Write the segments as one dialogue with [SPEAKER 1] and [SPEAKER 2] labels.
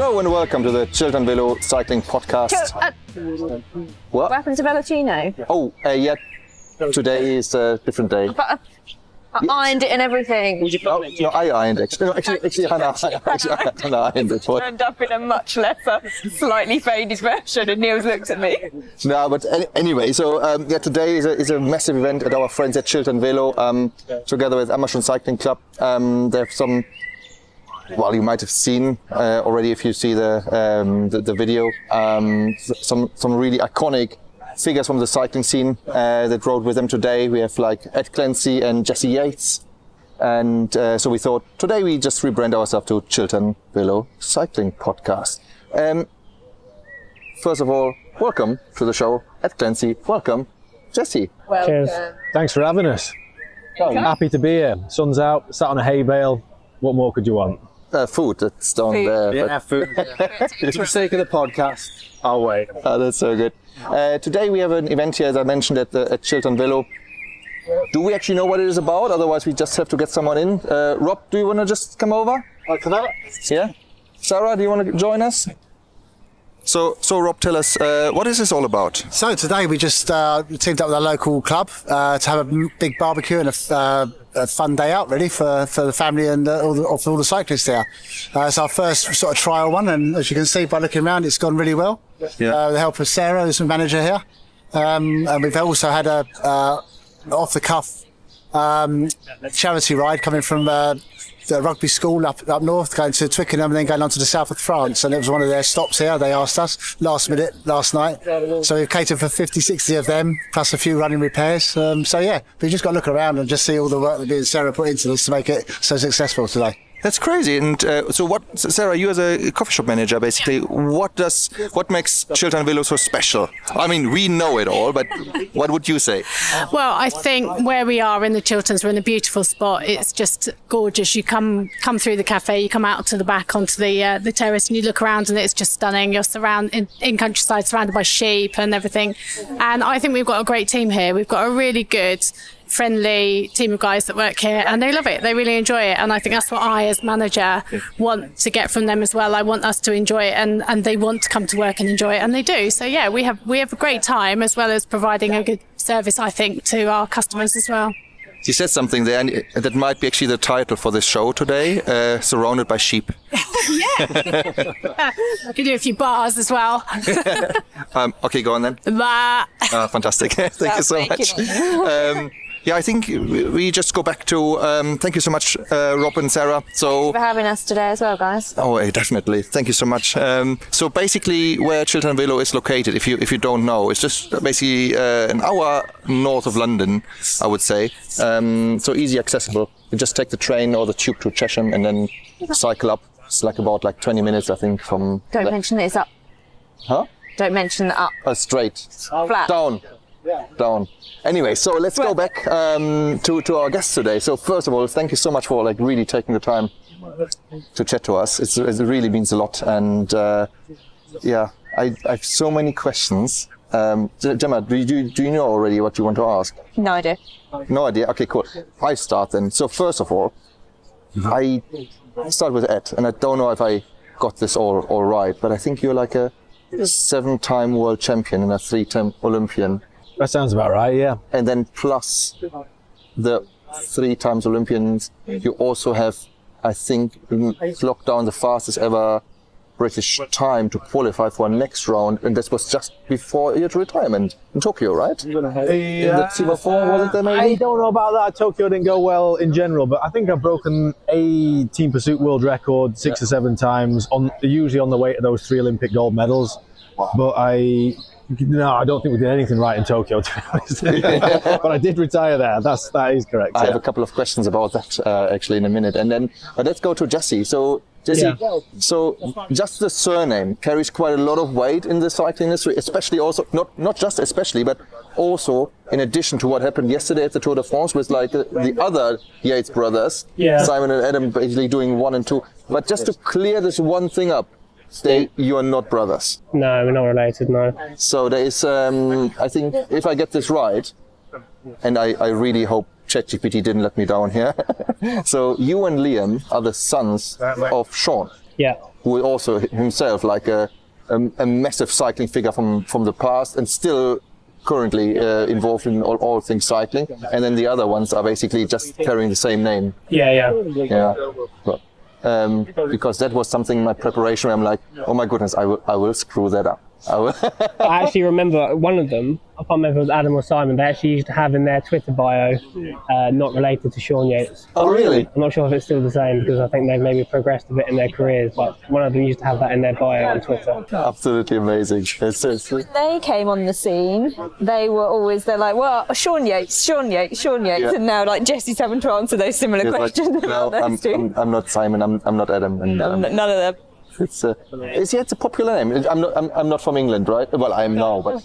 [SPEAKER 1] Hello and welcome to the Chiltern Velo Cycling Podcast.
[SPEAKER 2] Uh,
[SPEAKER 1] what?
[SPEAKER 2] what happened to Veloccino?
[SPEAKER 1] Oh, uh, yeah. Today is a different day.
[SPEAKER 2] But uh, I ironed it and everything.
[SPEAKER 1] Oh, no, I ironed it. No, actually, actually, Hannah, actually, Hannah ironed it. What?
[SPEAKER 2] Turned up in a much lesser, slightly faded version, and Niels looked at me.
[SPEAKER 1] No, but any, anyway, so um, yeah, today is a, is a massive event at our friends at Chiltern Velo, um, together with Amersham Cycling Club. Um, they have some, well, you might have seen uh, already if you see the um, the, the video, um, some some really iconic figures from the cycling scene uh, that rode with them today. We have like Ed Clancy and Jesse Yates. And uh, so we thought today we just rebrand ourselves to Chiltern Velo Cycling Podcast. Um, first of all, welcome to the show, Ed Clancy. Welcome, Jesse.
[SPEAKER 2] Well,
[SPEAKER 3] Cheers. Thanks for having us. Happy to be here. Sun's out, sat on a hay bale. What more could you want?
[SPEAKER 1] Uh, food that's down
[SPEAKER 2] Food.
[SPEAKER 1] there. but-
[SPEAKER 3] Yeah, food. For the sake of the podcast, I'll wait.
[SPEAKER 1] Oh, that's so good. Uh, today we have an event here, as I mentioned, at, the, at Chiltern Velo. Do we actually know what it is about? Otherwise, we just have to get someone in. Uh, Rob, do you want to just come over? Can I? Yeah. Sarah, do you want to join us? So, so Rob, tell us, uh, what is this all about?
[SPEAKER 4] So today we just uh, teamed up with a local club uh, to have a big barbecue and a, uh, a fun day out, really, for, for the family and uh, all, the, all the cyclists there. Uh, it's our first sort of trial one, and as you can see by looking around, it's gone really well.
[SPEAKER 1] Yeah.
[SPEAKER 4] Uh, with the help of Sarah, who's the manager here, um, and we've also had a uh, off the cuff um, charity ride coming from uh, the rugby school up up north, going to Twickenham, and then going on to the south of France. And it was one of their stops here. They asked us last minute last night, so we've catered for 50, 60 of them, plus a few running repairs. Um, so yeah, we've just got to look around and just see all the work that me and Sarah put into this to make it so successful today.
[SPEAKER 1] That's crazy. And uh, so, what, Sarah? You as a coffee shop manager, basically, what does what makes Chiltern Velo so special? I mean, we know it all, but what would you say?
[SPEAKER 5] Well, I think where we are in the Chilterns, we're in a beautiful spot. It's just gorgeous. You come come through the cafe, you come out to the back onto the uh, the terrace, and you look around, and it's just stunning. You're surrounded in, in countryside, surrounded by sheep and everything. And I think we've got a great team here. We've got a really good. Friendly team of guys that work here, and they love it. They really enjoy it, and I think that's what I, as manager, want to get from them as well. I want us to enjoy it, and, and they want to come to work and enjoy it, and they do. So yeah, we have we have a great time as well as providing a good service, I think, to our customers as well.
[SPEAKER 1] You said something there, and that might be actually the title for this show today. Uh, surrounded by sheep.
[SPEAKER 5] I can do a few bars as well.
[SPEAKER 1] Um, okay, go on then.
[SPEAKER 5] Bah.
[SPEAKER 1] Ah, fantastic. thank you so much. Um, yeah, I think we just go back to um, thank you so much, uh, Rob and Sarah. So,
[SPEAKER 2] for having us today as well, guys.
[SPEAKER 1] oh, definitely. Thank you so much. Um, so, basically, where Chiltern Velo is located, if you if you don't know, it's just basically uh, an hour north of London, I would say. Um, so easy accessible. You just take the train or the tube to Chesham and then cycle up. It's like about like 20 minutes, I think, from.
[SPEAKER 2] Don't
[SPEAKER 1] the-
[SPEAKER 2] mention that it's up.
[SPEAKER 1] Huh?
[SPEAKER 2] Don't mention the up.
[SPEAKER 1] Uh, straight.
[SPEAKER 2] Flat.
[SPEAKER 1] Down. Down. Anyway, so let's go back um, to, to our guests today. So first of all, thank you so much for like really taking the time to chat to us. It's, it really means a lot. And uh, yeah, I, I have so many questions. Um, Gemma, do you, do you- know already what you want to ask?
[SPEAKER 2] No idea.
[SPEAKER 1] No idea. Okay, cool. I start then. So first of all, I start with Ed, and I don't know if I got this all all right, but I think you're like a seven-time world champion and a three-time Olympian,
[SPEAKER 3] That sounds about right, yeah.
[SPEAKER 1] and then plus the three times Olympians, you also have, I think, locked down the fastest ever British time to qualify for a next round, and this was just before your retirement in Tokyo, right? In the team four, was it there maybe?
[SPEAKER 3] I don't know about that. Tokyo didn't go well in general, but I think I've broken a team pursuit world record six or seven times, on usually on the way to those three Olympic gold medals. But I, no, I don't think we did anything right in Tokyo, to be honest. but I did retire there. That's that is correct.
[SPEAKER 1] I
[SPEAKER 3] yeah.
[SPEAKER 1] have a couple of questions about that uh, actually in a minute, and then but let's go to Jesse. So Jesse,
[SPEAKER 3] Yeah.
[SPEAKER 1] so just the surname carries quite a lot of weight in the cycling industry, especially also not not just especially, but also in addition to what happened yesterday at the Tour de France with like the, the other Yates brothers,
[SPEAKER 6] Yeah.
[SPEAKER 1] Simon and Adam, basically doing one and two. But just to clear this one thing up, they you are not brothers.
[SPEAKER 6] No, we're not related. No.
[SPEAKER 1] So there is, um, I think, if I get this right, and I, I really hope ChatGPT didn't let me down here. so you and Liam are the sons of Sean.
[SPEAKER 6] Yeah.
[SPEAKER 1] who is also himself like a, a, a massive cycling figure from, from the past and still currently uh, involved in all, all things cycling. And then the other ones are basically just carrying the same name.
[SPEAKER 6] Yeah, yeah.
[SPEAKER 1] Yeah. But, um, because that was something in my preparation where I'm like, oh my goodness, I will, I will screw that up. I.
[SPEAKER 6] I actually remember one of them. I can't remember if it was Adam or Simon. They actually used to have in their Twitter bio, uh, not related to Sean Yates.
[SPEAKER 1] oh, really?
[SPEAKER 6] I'm not sure if it's still the same because I think they've maybe progressed a bit in their careers. But one of them used to have that in their bio on Twitter.
[SPEAKER 1] Absolutely amazing. It's, it's,
[SPEAKER 2] They came on the scene. They were always they're like, well, Sean Yates, Sean Yates, Sean Yates,
[SPEAKER 1] Yeah.
[SPEAKER 2] and now like Jesse's having to answer those similar
[SPEAKER 1] it's like,
[SPEAKER 2] questions
[SPEAKER 1] no, I'm. I'm, I'm not Simon. I'm, I'm not Adam. And, um,
[SPEAKER 2] None of them.
[SPEAKER 1] It's, uh, it's, yeah, it's a popular name. I'm not, I'm, I'm not from England, right? Well, I am now, but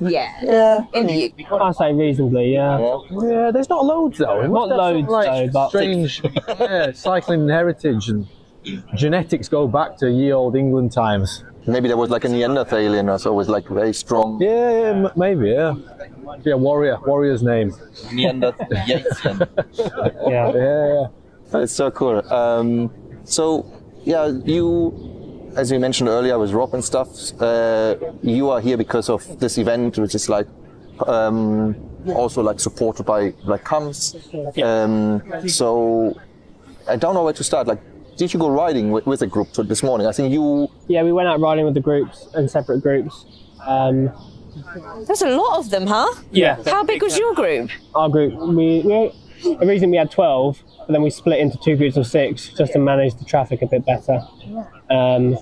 [SPEAKER 2] Yeah. Yeah. In the
[SPEAKER 6] I say reasonably, yeah.
[SPEAKER 3] Yeah, there's not loads though. It
[SPEAKER 6] Not
[SPEAKER 3] must have some,
[SPEAKER 6] loads,
[SPEAKER 3] like,
[SPEAKER 6] though, but-
[SPEAKER 3] strange yeah, cycling heritage and genetics go back to ye old England times.
[SPEAKER 1] maybe there was like a Neanderthalian or so, was like very strong.
[SPEAKER 3] Yeah, yeah, m- maybe, yeah. Yeah, warrior, warrior's name.
[SPEAKER 1] Neanderthalian.
[SPEAKER 6] Yeah.
[SPEAKER 3] Yeah, yeah.
[SPEAKER 1] It's so cool. Um, so, yeah, you, as we mentioned earlier with Rob and stuff, uh, you are here because of this event, which is like um, also like supported by like CAMS. Um, so, I don't know where to start. Like, did you go riding with, with a group to this morning? I think you.
[SPEAKER 6] Yeah, we went out riding with the groups and separate groups. Um,
[SPEAKER 2] There's a lot of them, huh?
[SPEAKER 6] yeah.
[SPEAKER 2] How big was your group?
[SPEAKER 6] Our group, we, we originally we had 12, but then we split into two groups of six just to manage the traffic a bit better. Um,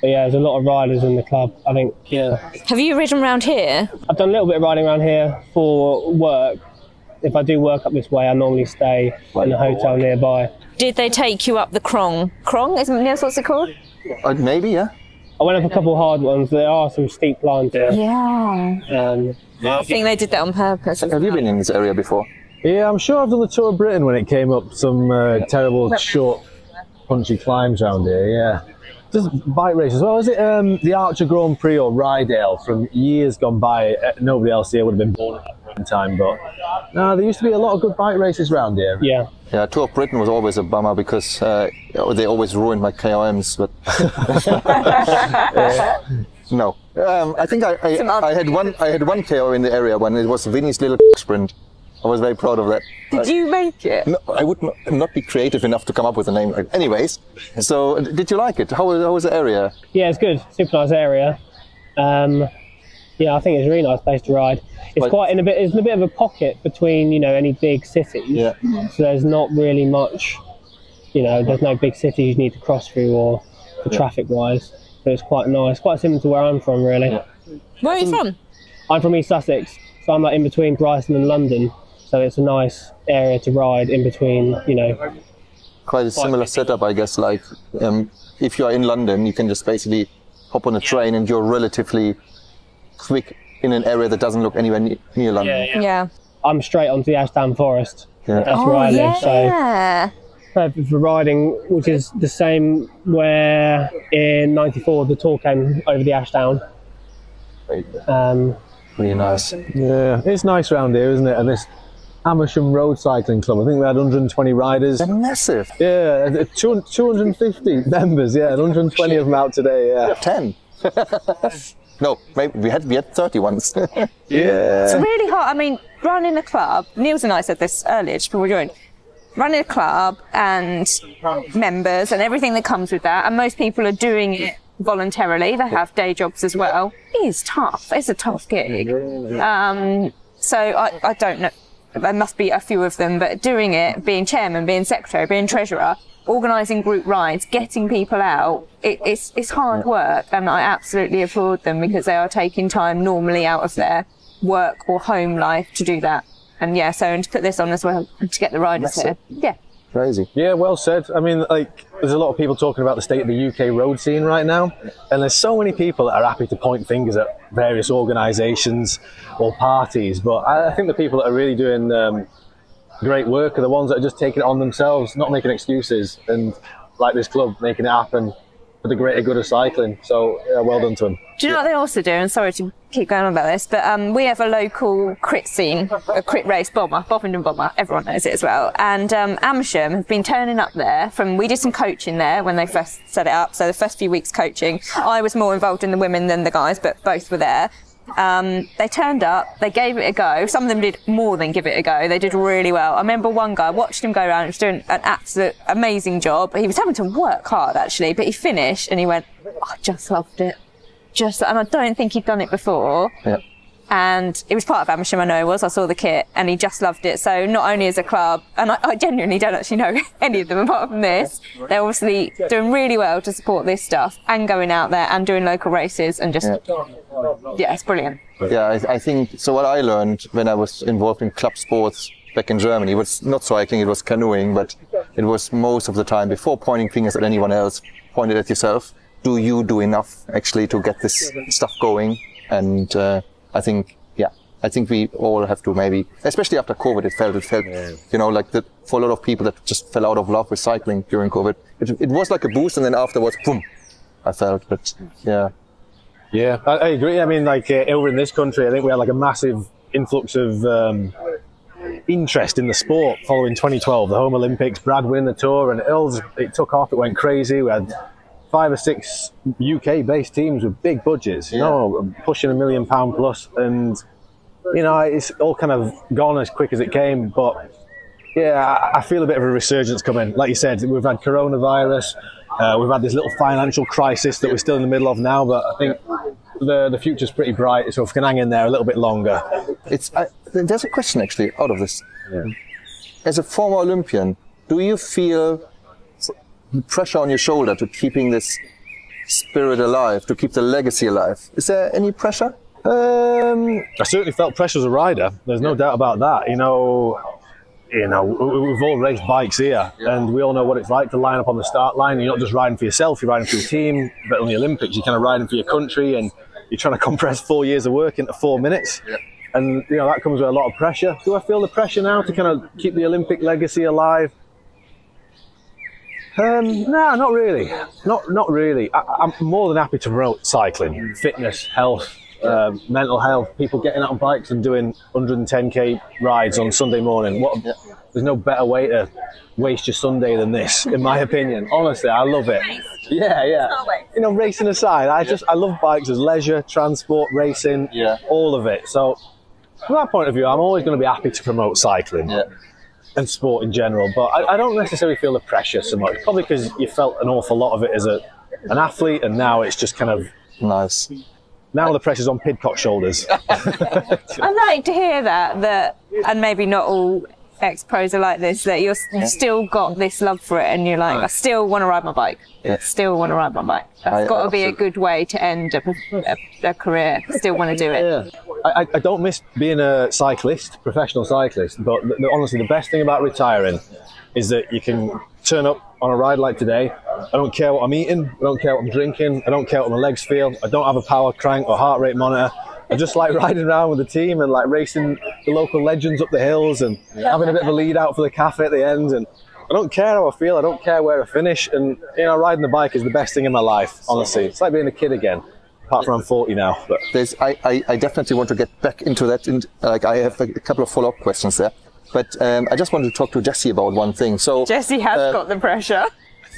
[SPEAKER 6] but yeah, there's a lot of riders in the club. I think, yeah.
[SPEAKER 2] Have you ridden around here?
[SPEAKER 6] I've done a little bit of riding around here for work. If I do work up this way, I normally stay in a hotel nearby.
[SPEAKER 2] Did they take you up the Krong? Krong? Isn't that what's it called?
[SPEAKER 1] Uh, maybe, yeah.
[SPEAKER 6] I went up a couple of hard ones. There are some steep climbs here.
[SPEAKER 2] Yeah.
[SPEAKER 6] Um,
[SPEAKER 2] I think they did that on purpose.
[SPEAKER 1] Have you been in this area before?
[SPEAKER 3] Yeah, I'm sure I've done the Tour of Britain when it came up. Some uh, terrible, short, punchy climbs around here. Yeah, just bike races. as Well, is it um, the Archer Grand Prix or Rydale from years gone by? Uh, nobody else here would have been born at that point in time, but no, there used to be a lot of good bike races around here.
[SPEAKER 6] yeah.
[SPEAKER 1] Yeah, Tour of Britain was always a bummer because uh, they always ruined my KOMs. But no, um, I think I, I, I had one. I had one KO in the area when it was Vinny's little sprint. I was very proud of that.
[SPEAKER 2] Did you make it?
[SPEAKER 1] No, I would not, not be creative enough to come up with a name. Anyways, so did you like it? How, was- how was the area?
[SPEAKER 6] Yeah, it's good. Super nice area. Um, yeah, I think it's a really nice place to ride. It's
[SPEAKER 1] Like-
[SPEAKER 6] quite in a bit. It's in a bit of a pocket between you know any big cities.
[SPEAKER 1] Yeah.
[SPEAKER 6] So there's not really much. You know, there's no big cities you need to cross through or for traffic wise. So it's quite nice. Quite similar to where I'm from, really.
[SPEAKER 2] Where are you from?
[SPEAKER 6] I'm from East Sussex, so I'm like in between Brighton and London. So it's a nice area to ride in between. You know,
[SPEAKER 1] Quite a similar setup, I guess. Like um, if you are in London, you can just basically hop on a train and you're relatively quick in an area that doesn't look anywhere near London.
[SPEAKER 2] Yeah. yeah.
[SPEAKER 6] I'm straight onto the Ashdown Forest.
[SPEAKER 1] Yeah.
[SPEAKER 6] That's where I live. So.
[SPEAKER 2] yeah.
[SPEAKER 6] perfect for riding, which is the same where in '94 the tour came over the Ashdown. Um,
[SPEAKER 1] Really nice.
[SPEAKER 3] Yeah, it's nice around here, isn't it? And this Amersham Road Cycling Club. I think we had 120 riders.
[SPEAKER 1] They're massive.
[SPEAKER 3] Yeah, uh, two- 250 members. Yeah, 120 of them out today. Yeah.
[SPEAKER 1] Ten. no, maybe we had we had thirty once.
[SPEAKER 3] Yeah.
[SPEAKER 2] It's really hard. I mean, running a club, Niels and I said this earlier, just before we joined. Running a club and members and everything that comes with that, and most people are doing it voluntarily, they have day jobs as well, It is tough. It's a tough gig. Um, so I, I don't know. There must be a few of them, but doing it, being chairman, being secretary, being treasurer, organising group rides, getting people out, it, it's, it's hard work. And I absolutely applaud them because they are taking time normally out of their work or home life to do that. And yeah, so and to put this on as well, to get the riders here. Yeah.
[SPEAKER 1] Crazy.
[SPEAKER 3] Yeah, well said. I mean, like, there's a lot of people talking about the state of the UK road scene right now, and there's so many people that are happy to point fingers at various organisations or parties. But I, think the people that are really doing um, great work are the ones that are just taking it on themselves, not making excuses, and like this club, making it happen for the greater good of cycling. So, yeah, well done to them.
[SPEAKER 2] Do you know what they also do? And sorry to keep going on about this, but um, we have a local crit scene, a crit race bomber, Bovingdon bomber. Everyone knows it as well. And um, Amersham have been turning up there from. We did some coaching there when they first set it up. So the first few weeks coaching, I was more involved in the women than the guys, but both were there. Um, they turned up, they gave it a go. Some of them did more than give it a go. They did really well. I remember one guy, I watched him go around, he was doing an absolute amazing job. He was having to work hard actually, but he finished and he went, oh, I just loved it. Just, and I don't think he'd done it before.
[SPEAKER 1] Yeah.
[SPEAKER 2] And it was part of Amersham, I know it was. I saw the kit and he just loved it. So not only as a club, and I, I genuinely don't actually know any of them apart from this, they're obviously doing really well to support this stuff and going out there and doing local races and just, yeah, it's brilliant.
[SPEAKER 1] Yeah, I, I think so. What I learned when I was involved in club sports back in Germany was not cycling; it was canoeing. But it was most of the time before pointing fingers at anyone else, pointed at yourself. Do you do enough actually to get this stuff going? And uh, I think, yeah, I think we all have to maybe, especially after COVID, it felt, it felt, you know, like that for a lot of people that just fell out of love with cycling during COVID. It, it was like a boost, and then afterwards, boom, I felt. But yeah,
[SPEAKER 3] Yeah, I, I agree. I mean, like uh, over in this country, I think we had like a massive influx of um, interest in the sport following 2012, the Home Olympics. Brad winning the tour, and it, took off. It went crazy. We had five or six UK-based teams with big budgets, you know, pushing a million pound plus, and you know, it's all kind of gone as quick as it came. But yeah, I feel a bit of a resurgence coming. Like you said, we've had coronavirus. Uh, we've had this little financial crisis that we're still in the middle of now, but I think the the future's pretty bright. So if we can hang in there a little bit longer,
[SPEAKER 1] it's I, there's a question actually out of this. As a former Olympian, do you feel pressure on your shoulder to keeping this spirit alive, to keep the legacy alive? Is there any pressure?
[SPEAKER 3] Um, I certainly felt pressure as a rider. There's no doubt about that. You know, you know, we- we've all raced bikes here, and we all know what it's like to line up on the start line. You're not just riding for yourself; you're riding for your team. But on the Olympics, you're kind of riding for your country, and you're trying to compress four years of work into four minutes. And you know that comes with a lot of pressure. Do I feel the pressure now to kind of keep the Olympic legacy alive? Um, no, not really. Not not really. I, I'm more than happy to promote cycling, fitness, health, um, mental health. People getting out on bikes and doing 110k rides on Sunday morning. What? There's no better way to waste your Sunday than this, in my opinion. Honestly, I love it. Yeah, yeah. You know, racing aside, I just I love bikes as leisure, transport, racing,
[SPEAKER 1] Yeah.
[SPEAKER 3] all of it. So, from that point of view, I'm always going to be happy to promote cycling
[SPEAKER 1] Yeah.
[SPEAKER 3] and sport in general, but I, I don't necessarily feel the pressure so much. Probably because you felt an awful lot of it as a an athlete, and now it's just kind of
[SPEAKER 1] Nice.
[SPEAKER 3] Now the pressure's on Pidcock's shoulders.
[SPEAKER 2] I like to hear that, that, and maybe not all ex pros are like this, that you're you've still got this love for it and you're like, I still want to ride my bike.
[SPEAKER 1] Yeah.
[SPEAKER 2] Still want to ride my bike. That's
[SPEAKER 1] I-
[SPEAKER 2] got to be a good way to end a, a, a career. Still want to do it.
[SPEAKER 3] I, I- I don't miss being a cyclist, professional cyclist, but the, the, honestly, the best thing about retiring is that you can turn up on a ride like today. I don't care what I'm eating, I don't care what I'm drinking, I don't care what my legs feel, I don't have a power crank or heart rate monitor. I just like riding around with the team and like racing the local legends up the hills and having a bit of a lead out for the cafe at the end. And I don't care how I feel, I don't care where I finish. And you know, riding the bike is the best thing in my life, honestly. It's like being a kid again. Apart from I'm 40 now, but
[SPEAKER 1] There's, I, I, I definitely want to get back into that. In, like, I have a, couple of follow-up questions there. But um, I just wanted to talk to Jesse about one thing. So
[SPEAKER 2] Jesse has
[SPEAKER 1] Uh,
[SPEAKER 2] got the pressure.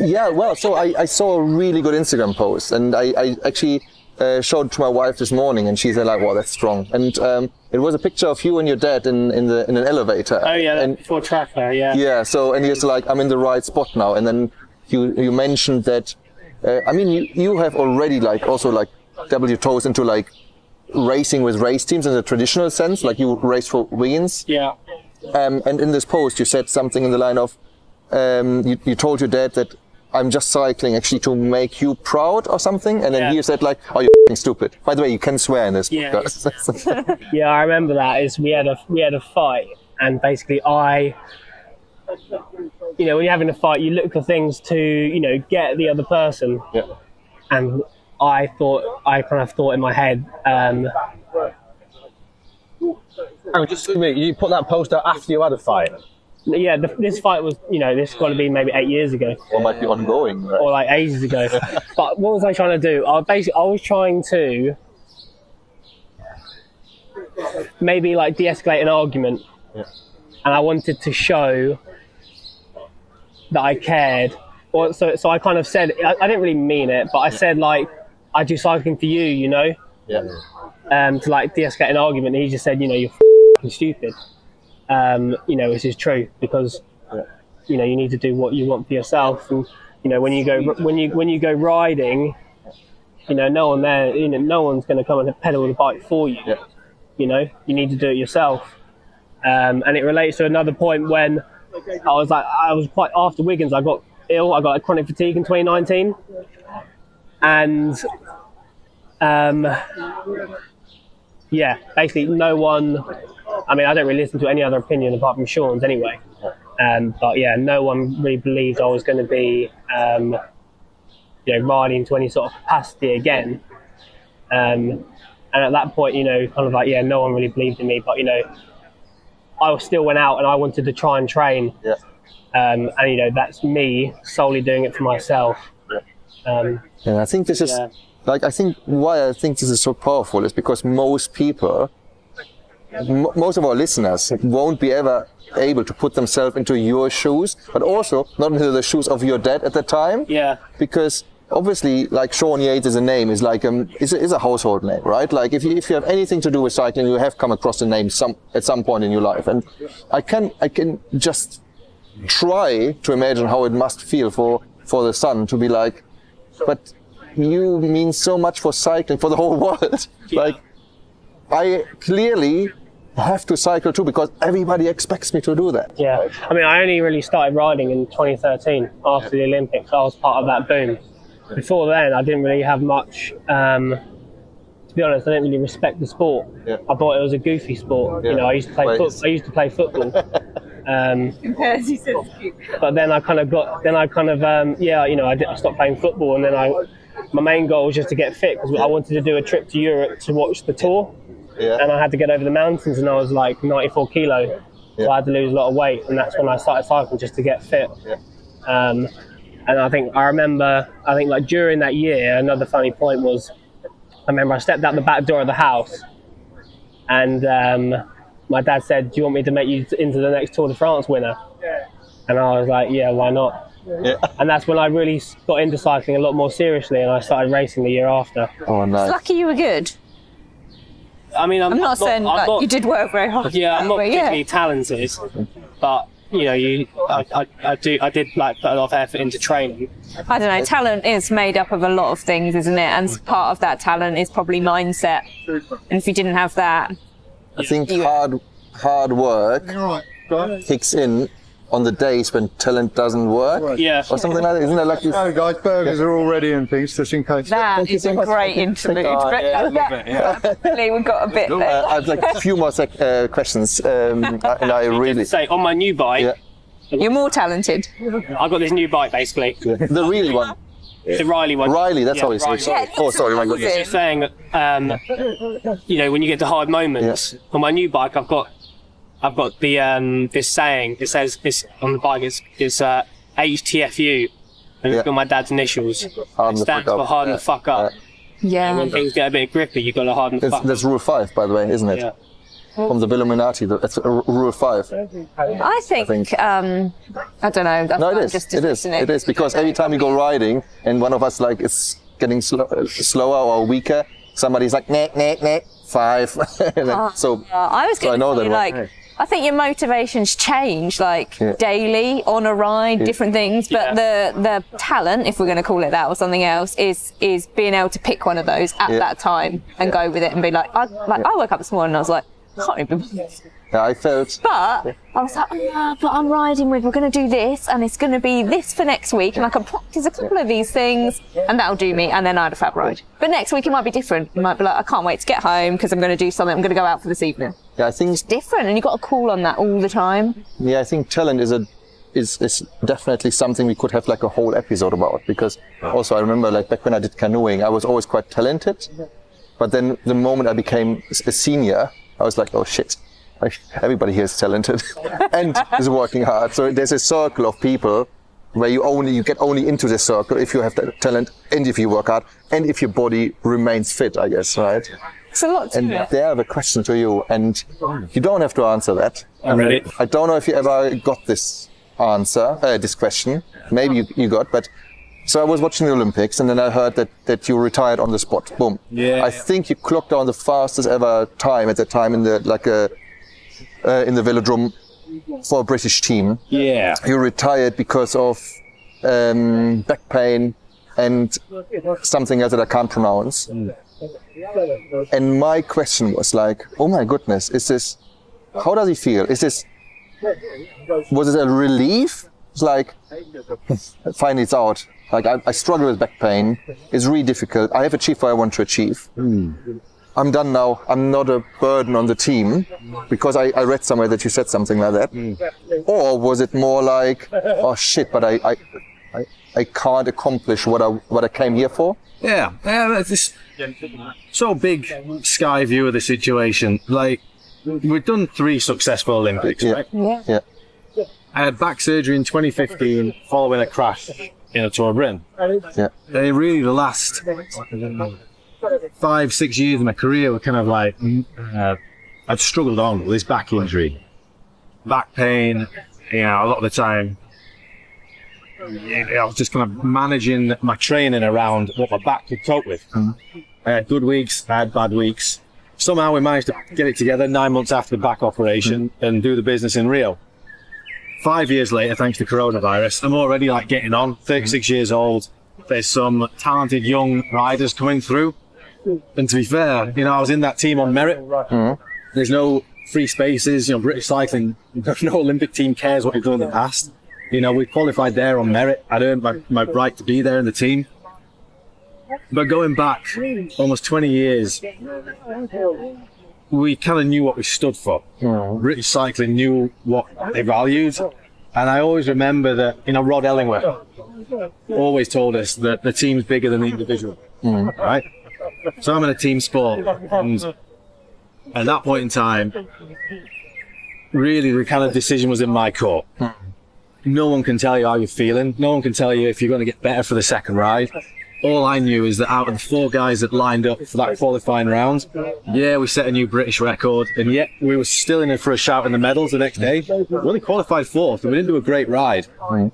[SPEAKER 1] Yeah, well, so I, I saw a really good Instagram post, and I, I actually uh, showed it to my wife this morning, and she's like, "Wow, that's strong." And um, it was a picture of you and your dad in, in the in an elevator.
[SPEAKER 6] Oh yeah,
[SPEAKER 1] and
[SPEAKER 6] for tracker, yeah.
[SPEAKER 1] yeah. So and he's like, "I'm in the right spot now." And then you you mentioned that. Uh, I mean, you you have already like also like doubled your toes into like racing with race teams in the traditional sense, like you race for wins.
[SPEAKER 6] Yeah.
[SPEAKER 1] Um, and in this post, you said something in the line of, um, you, you told your dad that I'm just cycling actually to make you proud or something. And then
[SPEAKER 6] Yeah.
[SPEAKER 1] he said like, oh, you're f***ing stupid. By the way, you can swear in this.
[SPEAKER 6] Yeah.
[SPEAKER 1] podcast.
[SPEAKER 6] Yeah, I remember that. Is we had a we had a fight, and basically I, you know, when you're having a fight, you look for things to you know get the other person,
[SPEAKER 1] yeah.
[SPEAKER 6] and I thought I kind of thought in my head, um,
[SPEAKER 3] Hang on, just a minute. You put that post out after you had a fight.
[SPEAKER 6] yeah, the, this fight was, you know, this got to be maybe eight years ago
[SPEAKER 1] Or might be ongoing. Right?
[SPEAKER 6] or like ages ago. but what was I trying to do? I basically I was trying to maybe like de-escalate an argument,
[SPEAKER 1] Yeah.
[SPEAKER 6] and I wanted to show that I cared. Or so so I kind of said I, I didn't really mean it, but I said like I do cycling for you, you know,
[SPEAKER 1] yeah.
[SPEAKER 6] Um, to like de-escalate an argument. He just said, you know, you're fing stupid. Um, you know, which is true because you know you need to do what you want for yourself, and you know when you go when you when you go riding, you know no one there, you know no one's going to come and pedal the bike for you.
[SPEAKER 1] Yeah.
[SPEAKER 6] You know you need to do it yourself, um, and it relates to another point when I was like I was quite after Wiggins. I got ill. I got a chronic fatigue in 2019, and um, yeah, basically no one. I mean, I don't really listen to any other opinion apart from Sean's anyway. Um, but yeah, no one really believed I was going to be, um, you know, riding to any sort of capacity again. Um, and at that point, you know, kind of like, yeah, no one really believed in me. But you know, I still went out and I wanted to try and train.
[SPEAKER 1] Yeah.
[SPEAKER 6] Um, and you know, that's me solely doing it for myself. Um,
[SPEAKER 1] And I think this is
[SPEAKER 6] Yeah.
[SPEAKER 1] Like I think why I think this is so powerful is because most people, m- most of our listeners won't be ever able to put themselves into your shoes, but also not into the shoes of your dad at the time.
[SPEAKER 6] yeah.
[SPEAKER 1] Because obviously, like Sean Yates is a name, is like um, is a, is a household name, right? Like if you if you have anything to do with cycling, you have come across the name some at some point in your life, and I can I can just try to imagine how it must feel for for the son to be like, but you mean so much for cycling for the whole world, like I clearly have to cycle too because everybody expects me to do that.
[SPEAKER 6] Yeah, I mean, I only really started riding in 2013 after the Olympics. I was part of that boom. Before then, I didn't really have much. Um, to be honest, I didn't really respect the sport.
[SPEAKER 1] Yeah.
[SPEAKER 6] I thought it was a goofy sport.
[SPEAKER 1] Yeah.
[SPEAKER 6] You know, I used to play
[SPEAKER 1] Well,
[SPEAKER 6] foot. I used to play football. um, but then I kind of got. Then I kind of um, yeah, you know, I, did, I stopped playing football, and then I. My main goal was just to get fit because I wanted to do a trip to Europe to watch the tour
[SPEAKER 1] Yeah.
[SPEAKER 6] and I had to get over the mountains, and I was like 94 kilo, so I had to lose a lot of weight, and that's when I started cycling just to get fit.
[SPEAKER 1] Yeah.
[SPEAKER 6] Um, and I think I remember, I think like during that year, another funny point was, I remember I stepped out the back door of the house, and um, my dad said, "Do you want me to make you into the next Tour de France winner?" And I was like, "Yeah, why not?"
[SPEAKER 1] Yeah.
[SPEAKER 6] And that's when I really got into cycling a lot more seriously, and I started racing the year after.
[SPEAKER 1] Oh nice.
[SPEAKER 2] Lucky you were good.
[SPEAKER 6] I mean, I'm,
[SPEAKER 2] I'm not saying
[SPEAKER 6] I'm
[SPEAKER 2] like,
[SPEAKER 6] not-
[SPEAKER 2] you did work very hard.
[SPEAKER 6] Yeah, I'm not
[SPEAKER 2] but
[SPEAKER 6] particularly talented, but you know, you, I, I, I do, I did like put a lot of effort into training.
[SPEAKER 2] I don't know. Talent is made up of a lot of things, isn't it? And part of that talent is probably mindset. And if you didn't have that,
[SPEAKER 1] I think hard hard work kicks in on the days when talent doesn't work.
[SPEAKER 6] Yeah,
[SPEAKER 1] Or something like that, isn't it? Like this?
[SPEAKER 7] Oh, guys, burgers are all ready and things, just in case.
[SPEAKER 2] that is a great interlude.
[SPEAKER 1] Oh,
[SPEAKER 2] But
[SPEAKER 1] yeah, I
[SPEAKER 2] that- Definitely, we got a bit
[SPEAKER 1] Uh. I have like a few more sec- uh, questions, um, and I really
[SPEAKER 6] say on my new bike,
[SPEAKER 1] Yeah.
[SPEAKER 2] You're more talented.
[SPEAKER 6] I've got this new bike basically,
[SPEAKER 1] the really one.
[SPEAKER 6] the Riley one.
[SPEAKER 1] Riley, that's
[SPEAKER 6] Yeah,
[SPEAKER 1] how he's
[SPEAKER 6] Riley.
[SPEAKER 1] sorry. Oh, sorry, my God.
[SPEAKER 2] Yeah.
[SPEAKER 6] Just saying that, um, you know, when you get to hard moments, on my new bike, I've got, I've got the um, this saying. It says this on the bike. It's it's uh, HTFU, and
[SPEAKER 1] Yeah.
[SPEAKER 6] it's got my dad's initials.
[SPEAKER 1] Harden
[SPEAKER 6] it stands for
[SPEAKER 1] up.
[SPEAKER 6] harden
[SPEAKER 1] Yeah.
[SPEAKER 6] the fuck up.
[SPEAKER 2] Yeah.
[SPEAKER 6] When things get a bit grippy, you've got to harden the
[SPEAKER 1] That's,
[SPEAKER 6] fuck
[SPEAKER 1] that's
[SPEAKER 6] up.
[SPEAKER 1] rule five, by the way, isn't it?
[SPEAKER 6] Yeah.
[SPEAKER 1] From the Velominati, that's uh, rule five.
[SPEAKER 2] I think,
[SPEAKER 1] think-
[SPEAKER 2] um, I don't know. That's
[SPEAKER 1] No, it
[SPEAKER 2] I'm
[SPEAKER 1] is.
[SPEAKER 2] Just
[SPEAKER 1] It is.
[SPEAKER 2] dismissing
[SPEAKER 1] It is because every time you go riding and one of us like is getting sl- uh, slower or weaker, somebody's like, nah, nah, nah, five. And so
[SPEAKER 2] Uh, I was
[SPEAKER 1] So I know
[SPEAKER 2] to say,
[SPEAKER 1] that, right?
[SPEAKER 2] like, I think your motivations change, like
[SPEAKER 1] Yeah.
[SPEAKER 2] daily on a ride, different things. But the the talent, if we're going to call it that, or something else, is is being able to pick one of those at
[SPEAKER 1] Yeah.
[SPEAKER 2] that time and go with it and be like, I like I woke up this morning and I was like, I can't even.
[SPEAKER 1] yeah, I felt
[SPEAKER 2] But I was like, oh, no, but I'm riding with. We're going to do this, and it's going to be this for next week, and I can practice a couple of these things, and that'll do me. And then I had a fab ride. But next week it might be different. It might be like, I can't wait to get home because I'm going to do something. I'm going to go out for this evening
[SPEAKER 1] yeah, I think
[SPEAKER 2] different and you've got to call on that all the time.
[SPEAKER 1] yeah, I think talent is a is is definitely something we could have like a whole episode about because also I remember like back when I did canoeing, I was always quite talented, but then the moment I became a senior, I was like, oh shit, like, everybody here is talented and is working hard. So there's a circle of people where you only you get only into this circle if you have that talent and if you work hard and if your body remains fit. I guess right.
[SPEAKER 2] It's a lot to
[SPEAKER 1] And
[SPEAKER 2] it.
[SPEAKER 1] there I have a question to you, and you don't have to answer that.
[SPEAKER 3] I'm ready.
[SPEAKER 1] I don't know if you ever got this answer, uh, this question. Maybe you, you got, but so I was watching the Olympics, and then I heard that, that you retired on the spot. Boom.
[SPEAKER 3] Yeah.
[SPEAKER 1] I think you clocked down the fastest ever time at that time in the like a uh, in the velodrome for a British team.
[SPEAKER 3] Yeah.
[SPEAKER 1] You retired because of um, back pain and something else that I can't pronounce. And my question was like, oh my goodness, is this, how does he feel? Is this, was it a relief? It's like, finally it's out. Like I, I struggle with back pain. It's really difficult. I have achieved what I want to achieve. Hmm. I'm done now. I'm not a burden on the team because I, I read somewhere that you said something like that. Hmm. Or was it more like, oh shit, but I, I, I, I can't accomplish what I, what I came here for?
[SPEAKER 3] Yeah, yeah, this so big sky view of the situation. Like, we've done three successful Olympics,
[SPEAKER 1] Yeah.
[SPEAKER 3] right?
[SPEAKER 1] Yeah.
[SPEAKER 3] I had back surgery in 2015 following a crash in a Tour Britain.
[SPEAKER 1] Yeah.
[SPEAKER 3] And really, the last five, six years of my career were kind of like, mm, uh, I'd struggled on with this back injury, back pain, you know, a lot of the time. I was just kind of managing my training around what my back could cope with. I had good weeks, I had bad weeks. Somehow we managed to get it together nine months after the back operation and do the business in Rio. Five years later, thanks to coronavirus, I'm already like getting on, 36 years old. There's some talented young riders coming through. And to be fair, you know, I was in that team on merit. Mm-hmm. There's no free spaces, you know, British cycling, no Olympic team cares what you've done in the past. You know, we qualified there on merit. I'd earned my, my right to be there in the team. But going back almost 20 years, we kind of knew what we stood for. Hmm. British cycling knew what they valued. And I always remember that, you know, Rod Ellingworth always told us that the team's bigger than the individual. Hmm. Right? So I'm in a team sport. And at that point in time, really the kind of decision was in my court. Hmm. No one can tell you how you're feeling. No one can tell you if you're going to get better for the second ride. All I knew is that out of the four guys that lined up for that qualifying round, yeah, we set a new British record, and yet we were still in it for a shout in the medals the next day. We only qualified fourth, and we didn't do a great ride. Uh,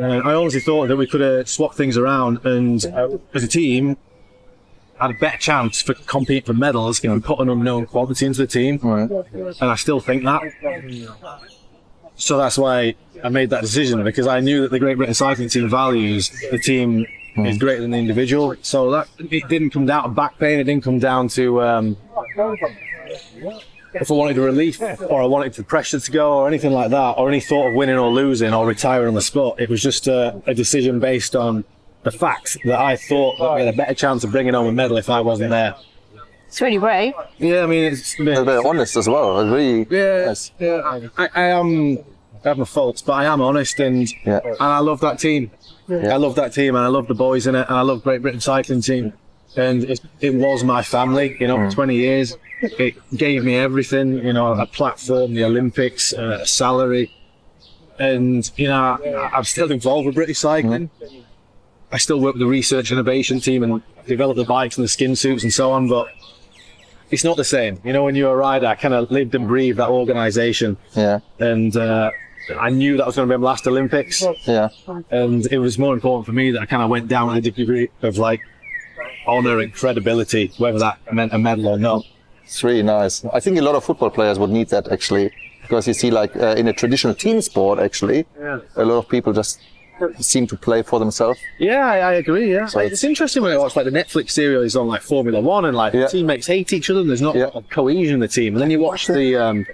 [SPEAKER 3] I honestly thought that we could have swapped things around, and uh, as a team, had a better chance for competing for medals and put an unknown quality into the team. And I still think that. So that's why I made that decision because I knew that the Great Britain cycling team values the team is greater than the individual. So that it didn't come down to back pain. It didn't come down to um, if I wanted a relief or I wanted the pressure to go or anything like that or any thought of winning or losing or retiring on the spot. It was just a, a decision based on the fact that I thought that we had a better chance of bringing home a medal if I wasn't there.
[SPEAKER 2] It's really brave.
[SPEAKER 3] Yeah, I mean it's been,
[SPEAKER 1] They're very honest as well. It's really
[SPEAKER 3] Yeah,
[SPEAKER 1] nice.
[SPEAKER 3] yeah. I, I am. I have my faults, but I am honest, and
[SPEAKER 1] Yeah.
[SPEAKER 3] and I love that team. I love that team, and I love the boys in it, and I love Great Britain cycling team. And it, it was my family, you know, for 20 years. It gave me everything, you know, a platform, the Olympics, uh, a salary, and you know, I, I'm still involved with British cycling. I still work with the research innovation team and develop the bikes and the skin suits and so on, but it's not the same. You know, when you're a rider, I kind of lived and breathed that organisation,
[SPEAKER 1] Yeah.
[SPEAKER 3] and uh, I knew that was going to be my last Olympics,
[SPEAKER 1] Yeah.
[SPEAKER 3] and it was more important for me that I kind of went down with a degree of like honour and credibility, whether that meant a medal or not.
[SPEAKER 1] It's really nice. I think a lot of football players would need that actually, because you see, like uh, in a traditional team sport, actually, a lot of people just seem to play for themselves.
[SPEAKER 3] Yeah, I, I agree. Yeah,
[SPEAKER 1] So
[SPEAKER 3] it's, interesting when I watch like the Netflix series on like Formula One and like
[SPEAKER 1] Yeah.
[SPEAKER 3] teammates hate each other and there's not
[SPEAKER 1] Yeah.
[SPEAKER 3] a lot of cohesion in the team, and then you watch the um,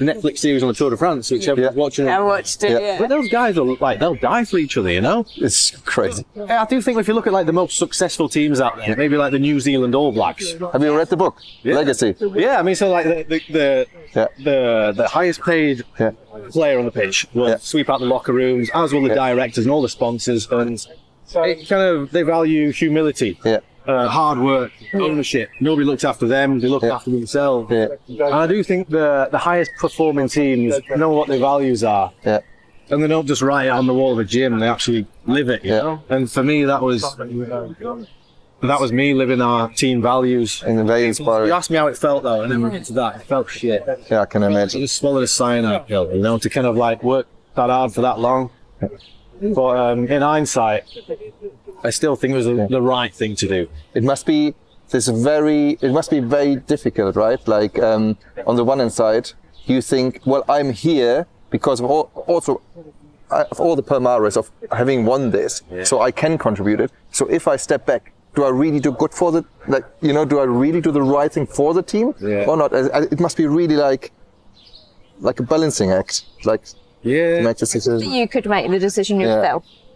[SPEAKER 3] the Netflix series on the Tour de France, which everyone's watching.
[SPEAKER 2] I watched it.
[SPEAKER 1] Yeah.
[SPEAKER 3] But those guys are like they'll die for each other, you know.
[SPEAKER 1] It's crazy.
[SPEAKER 3] Yeah, I do think if you look at like the most successful teams out there, maybe like the New Zealand All Blacks.
[SPEAKER 1] Have you read the book Legacy?
[SPEAKER 3] Yeah, I mean, so like the the the, the, the highest paid player on the pitch will sweep out the locker rooms, as will the directors and all the sponsors, and it kind of they value humility.
[SPEAKER 1] Yeah.
[SPEAKER 3] Uh, hard work, ownership. Nobody looked after them; they looked
[SPEAKER 1] Yeah.
[SPEAKER 3] after themselves.
[SPEAKER 1] Yeah.
[SPEAKER 3] And I do think the the highest performing teams know what their values are,
[SPEAKER 1] Yeah.
[SPEAKER 3] and they don't just write it on the wall of a gym; they actually live it. You
[SPEAKER 1] Yeah.
[SPEAKER 3] know. And for me, that was that was me living our team values.
[SPEAKER 1] in And very
[SPEAKER 3] You
[SPEAKER 1] inspiring.
[SPEAKER 3] asked me how it felt though, and then we get to that. It felt shit.
[SPEAKER 1] Yeah, I can
[SPEAKER 3] I
[SPEAKER 1] imagine.
[SPEAKER 3] just swallowed a cyanide pill, you know, to kind of like work that hard for that long. But um, in hindsight, I still think it was the, the right thing to do.
[SPEAKER 1] It must be this very. It must be very difficult, right? Like um, on the one hand side, you think, well, I'm here because of all, also uh, of all the palmares of having won this, so I can contribute it. So if I step back, do I really do good for the like? You know, do I really do the right thing for the team
[SPEAKER 3] Yeah.
[SPEAKER 1] or not? I- I- It must be really like like a balancing act, like
[SPEAKER 3] Yeah.
[SPEAKER 1] make decision.
[SPEAKER 2] You could make the decision
[SPEAKER 1] Yeah.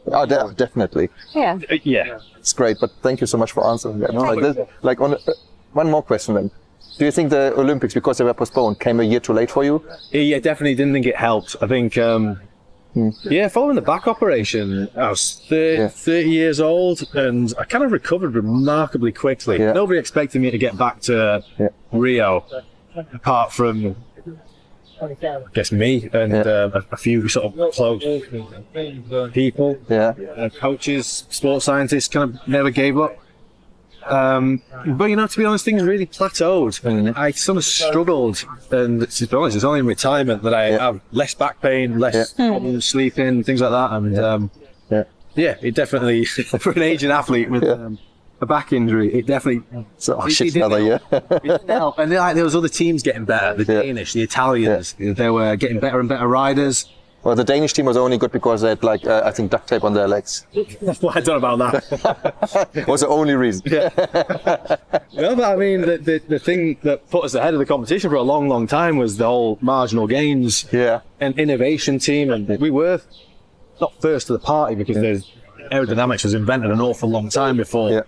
[SPEAKER 2] Yourself.
[SPEAKER 1] Oh, de- definitely.
[SPEAKER 2] Yeah.
[SPEAKER 3] Yeah.
[SPEAKER 1] It's great, but thank you so much for answering that. Like, this- like on uh, one more question then. Do you think the Olympics, because they were postponed, came a year too late for you?
[SPEAKER 3] Yeah, definitely didn't think it helped. I think, um, yeah, following the back operation, I was 30,
[SPEAKER 1] Yeah.
[SPEAKER 3] 30 years old and I kind of recovered remarkably quickly.
[SPEAKER 1] Yeah.
[SPEAKER 3] Nobody expected me to get back to
[SPEAKER 1] Yeah.
[SPEAKER 3] Rio, apart from, I guess, me and
[SPEAKER 1] Yeah.
[SPEAKER 3] um, a, a few sort of close people.
[SPEAKER 1] Yeah.
[SPEAKER 3] uh, coaches, sports scientists kind of never gave up. Um, but you know, to be honest, things really plateaued.
[SPEAKER 1] Mm.
[SPEAKER 3] I sort of struggled, and to be honest, it's only in retirement that I
[SPEAKER 1] Yeah.
[SPEAKER 3] have less back pain, less problems sleeping, things like that. And um,
[SPEAKER 1] Yeah.
[SPEAKER 3] yeah, it definitely for an aging athlete with
[SPEAKER 1] Yeah.
[SPEAKER 3] um, a back injury, it definitely
[SPEAKER 1] So, oh
[SPEAKER 3] It-
[SPEAKER 1] shit,
[SPEAKER 3] it
[SPEAKER 1] another year.
[SPEAKER 3] it didn't help. And like there was other teams getting better, the
[SPEAKER 1] Yeah.
[SPEAKER 3] Danish, the Italians, they were getting better and better riders.
[SPEAKER 1] well, the Danish team was only good because they had, like, uh, I think, duct tape on their legs.
[SPEAKER 3] well, I don't know about that.
[SPEAKER 1] It was the only reason. Yeah.
[SPEAKER 3] no, but I mean, the, the, the thing that put us ahead of the competition for a long, long time was the whole marginal gains
[SPEAKER 1] Yeah.
[SPEAKER 3] and innovation team. And we were not first to the party because there's aerodynamics was invented an awful long time before
[SPEAKER 1] Yeah.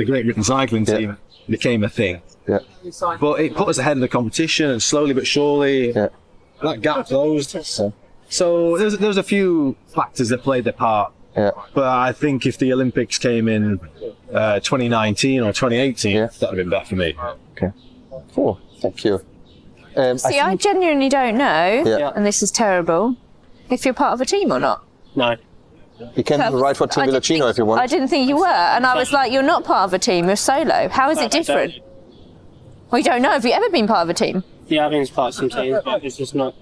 [SPEAKER 3] The Great Britain cycling
[SPEAKER 1] Yeah.
[SPEAKER 3] team became a thing.
[SPEAKER 1] Yeah.
[SPEAKER 3] But it put us ahead of the competition, and slowly but surely,
[SPEAKER 1] Yeah.
[SPEAKER 3] that gap closed. So there's there's a few factors that played their part.
[SPEAKER 1] Yeah.
[SPEAKER 3] But I think if the Olympics came in uh, 2019 or 2018,
[SPEAKER 1] Yeah.
[SPEAKER 3] that'd have been better for me.
[SPEAKER 1] Okay. Cool. Thank you. Um,
[SPEAKER 2] See, I genuinely don't know,
[SPEAKER 1] Yeah.
[SPEAKER 2] and this is terrible, if you're part of a team or not.
[SPEAKER 6] No.
[SPEAKER 1] You can write for Tim
[SPEAKER 2] I Veloccino
[SPEAKER 1] if you want.
[SPEAKER 2] I didn't think you were, and I was like, you're not part of a team, you're solo. How is it different? Well, you don't know. Have you ever been part of a team?
[SPEAKER 6] Yeah, I've been part of some teams, but it's just not.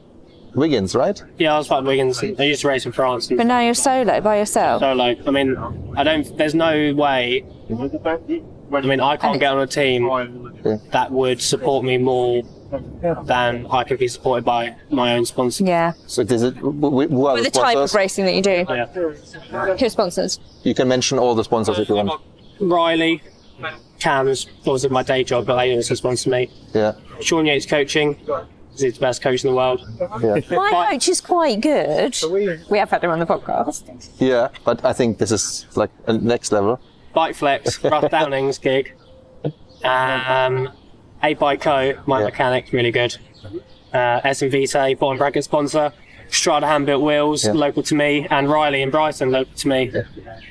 [SPEAKER 1] Wiggins, right?
[SPEAKER 6] Yeah, I was part of Wiggins. I used to race in France.
[SPEAKER 2] But now you're solo by yourself.
[SPEAKER 6] Solo. I mean, I don't. There's no way. I mean, I can't get on a team that would support me more than I could be supported by my own sponsor.
[SPEAKER 2] Yeah.
[SPEAKER 1] So this is, who who the
[SPEAKER 2] the type of racing that you do.
[SPEAKER 6] Yeah.
[SPEAKER 2] Who sponsors?
[SPEAKER 1] You can mention all the sponsors if you want.
[SPEAKER 6] Riley, CAMS obviously my day job, but they also sponsor me.
[SPEAKER 1] Yeah.
[SPEAKER 6] Sean Yates coaching. He's the best coach in the world.
[SPEAKER 1] Yeah.
[SPEAKER 2] My coach is quite good. We have had him on the podcast.
[SPEAKER 1] Yeah. But I think this is like a next level.
[SPEAKER 6] Bike Flex, Russ Downing's gig. Um, A Bike Co, my
[SPEAKER 1] Yeah.
[SPEAKER 6] mechanic, really good. Uh, say, bottom bracket sponsor. Strada hand built wheels,
[SPEAKER 1] Yeah.
[SPEAKER 6] local to me, and Riley and Brighton, local to me.